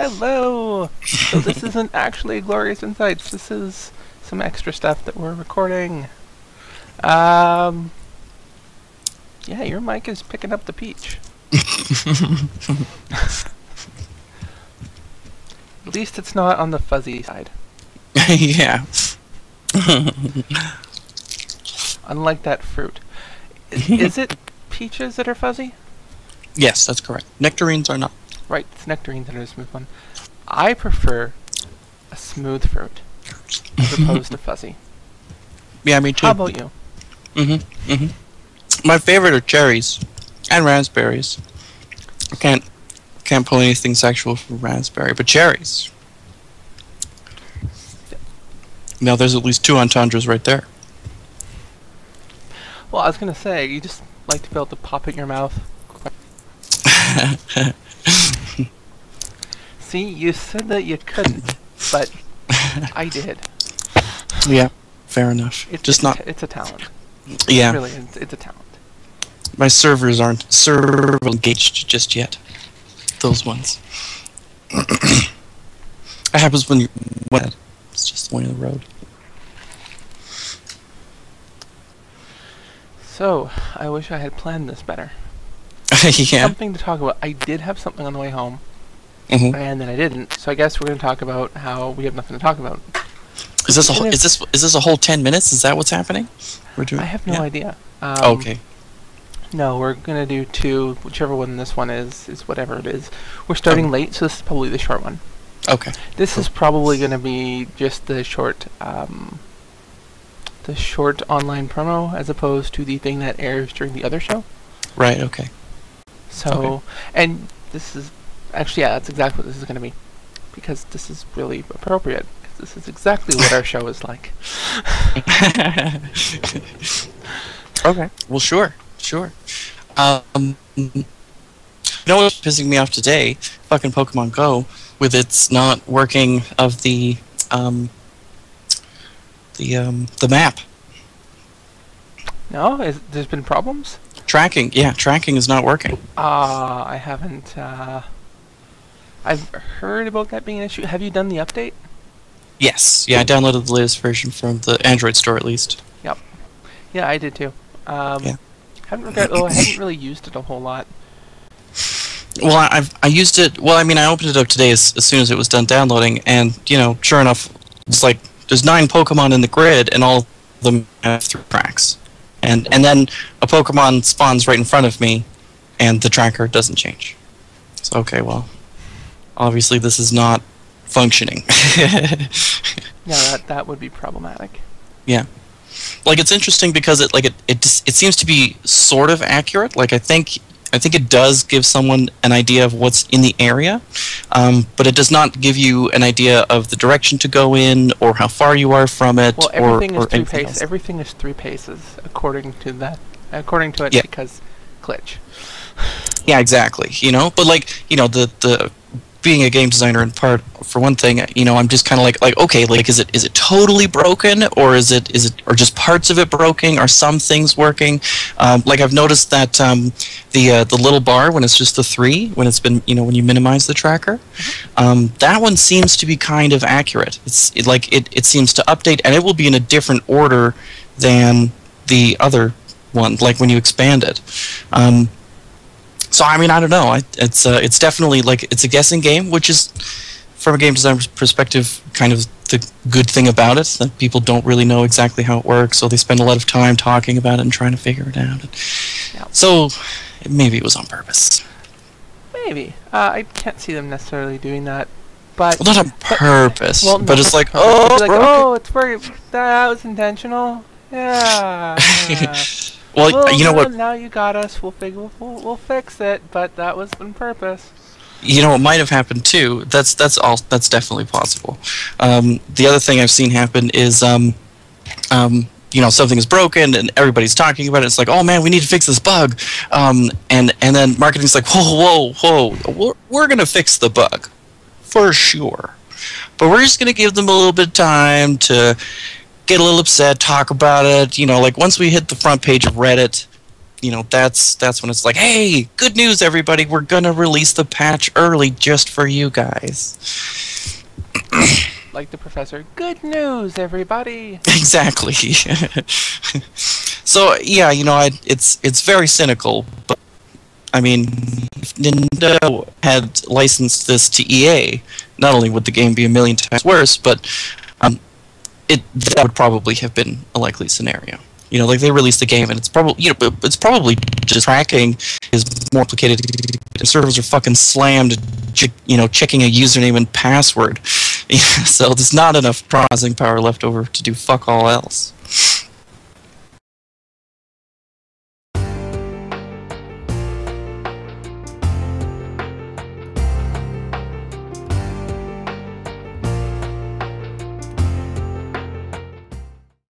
Hello! So this isn't actually Glorious Insights, this is some extra stuff that we're recording. Um, yeah, your mic is picking up the peach. At least it's not on the fuzzy side. yeah. Unlike that fruit. I- Is it peaches that are fuzzy? Yes, that's correct. Nectarines are not. Right, it's nectarines that are a smooth one. I prefer a smooth fruit as opposed to fuzzy. Yeah, me too. How about you? Mm-hmm. Mm-hmm. My favorite are cherries and raspberries. I can't can't pull anything sexual from raspberry, but cherries. Now there's at least two entendres right there. Well, I was gonna say, you just like to be able to pop it in your mouth. See, you said that you couldn't, but I did. yeah, fair enough. It's Just it's not. A, it's a talent. Yeah, Really, it's, it's a talent. my servers aren't server engaged just yet. Those ones. it happens when you when it's just the way of the road. So, I wish I had planned this better. yeah. Something to talk about. I did have something on the way home, hmm and then I didn't. So I guess we're gonna talk about how we have nothing to talk about. Is this a whole, is this is this a whole ten minutes? Is that what's happening? We're doing. I have no yeah. idea. Um, okay. No, we're gonna do two. Whichever one this one is, is whatever it is. We're starting Um, late, so this is probably the short one. Okay. This is probably gonna be just the short, um, the short online promo, as opposed to the thing that airs during the other show. Right. Okay. So, Okay. and this is actually yeah, that's exactly what this is gonna be, because this is really appropriate. 'cause this is exactly what our show is like. okay. Well, sure. Sure. Um. You know what's pissing me off today? Fucking Pokemon Go with its not working of the um the um the map No, is, there's been problems. tracking. Yeah, tracking is not working. Ah, I haven't. Uh, I've heard about that being an issue. Have you done the update? Yes. Yeah, I downloaded the latest version from the Android store at least. Yep. Yeah, I did too. Um, Yeah. Haven't regret. Oh, I haven't really used it a whole lot. Well, I, I've I used it. Well, I mean, I opened it up today as, as soon as it was done downloading, and you know, sure enough, it's like there's nine Pokemon in the grid, and all of them have three tracks, and and then a Pokemon spawns right in front of me, and the tracker doesn't change. So okay, well, obviously this is not functioning. Yeah, that that would be problematic. Yeah. Like it's interesting because it like it it it seems to be sort of accurate. Like I think I think it does give someone an idea of what's in the area, um, but it does not give you an idea of the direction to go in or how far you are from it. Well, or, everything or is three paces. Everything is three paces according to that. According to it, Yeah. because glitch. Yeah, exactly. You know, but like you know the the being a game designer in part for one thing, you know, I'm just kind of like like okay, like is it is it totally broken or is it is it or just parts of it broken? Are some things working? Um, like I've noticed that um, the uh, the little bar when it's just the three when it's been you know when you minimize the tracker, um, that one seems to be kind of accurate. It's it, like it it seems to update and it will be in a different order than the other one. Like when you expand it. So I mean, I don't know. I, it's uh, it's definitely like it's a guessing game, which is, from a game designer's perspective, kind of the good thing about it. That people don't really know exactly how it works, so they spend a lot of time talking about it and trying to figure it out. Yeah. So maybe it was on purpose. Maybe. Uh, I can't see them necessarily doing that, but Well, not on purpose, well, but it's like, oh. It's like, oh, it's very that was intentional. Yeah. yeah. Well, Well, you know well, what? Now you got us. We'll figure. We'll, we'll fix it. But that was on purpose. you know what might have happened too that's that's all that's definitely possible um, the other thing i've seen happen is um, um, you know something is broken and everybody's talking about it it's like oh man we need to fix this bug um, and and then marketing's like whoa whoa whoa we're, we're gonna fix the bug for sure but we're just gonna give them a little bit of time to get a little upset talk about it you know like once we hit the front page of reddit you know that's that's when it's like, hey, good news, everybody! We're gonna release the patch early just for you guys. like the professor, good news, everybody. Exactly. so yeah, you know, I, it's it's very cynical, but I mean, if Nintendo had licensed this to EA, not only would the game be a million times worse, but it that would probably have been a likely scenario. You know, like they released the game and it's probably you know it's probably just tracking is more complicated. Servers are fucking slammed. You know, checking a username and password. so there's not enough processing power left over to do fuck all else.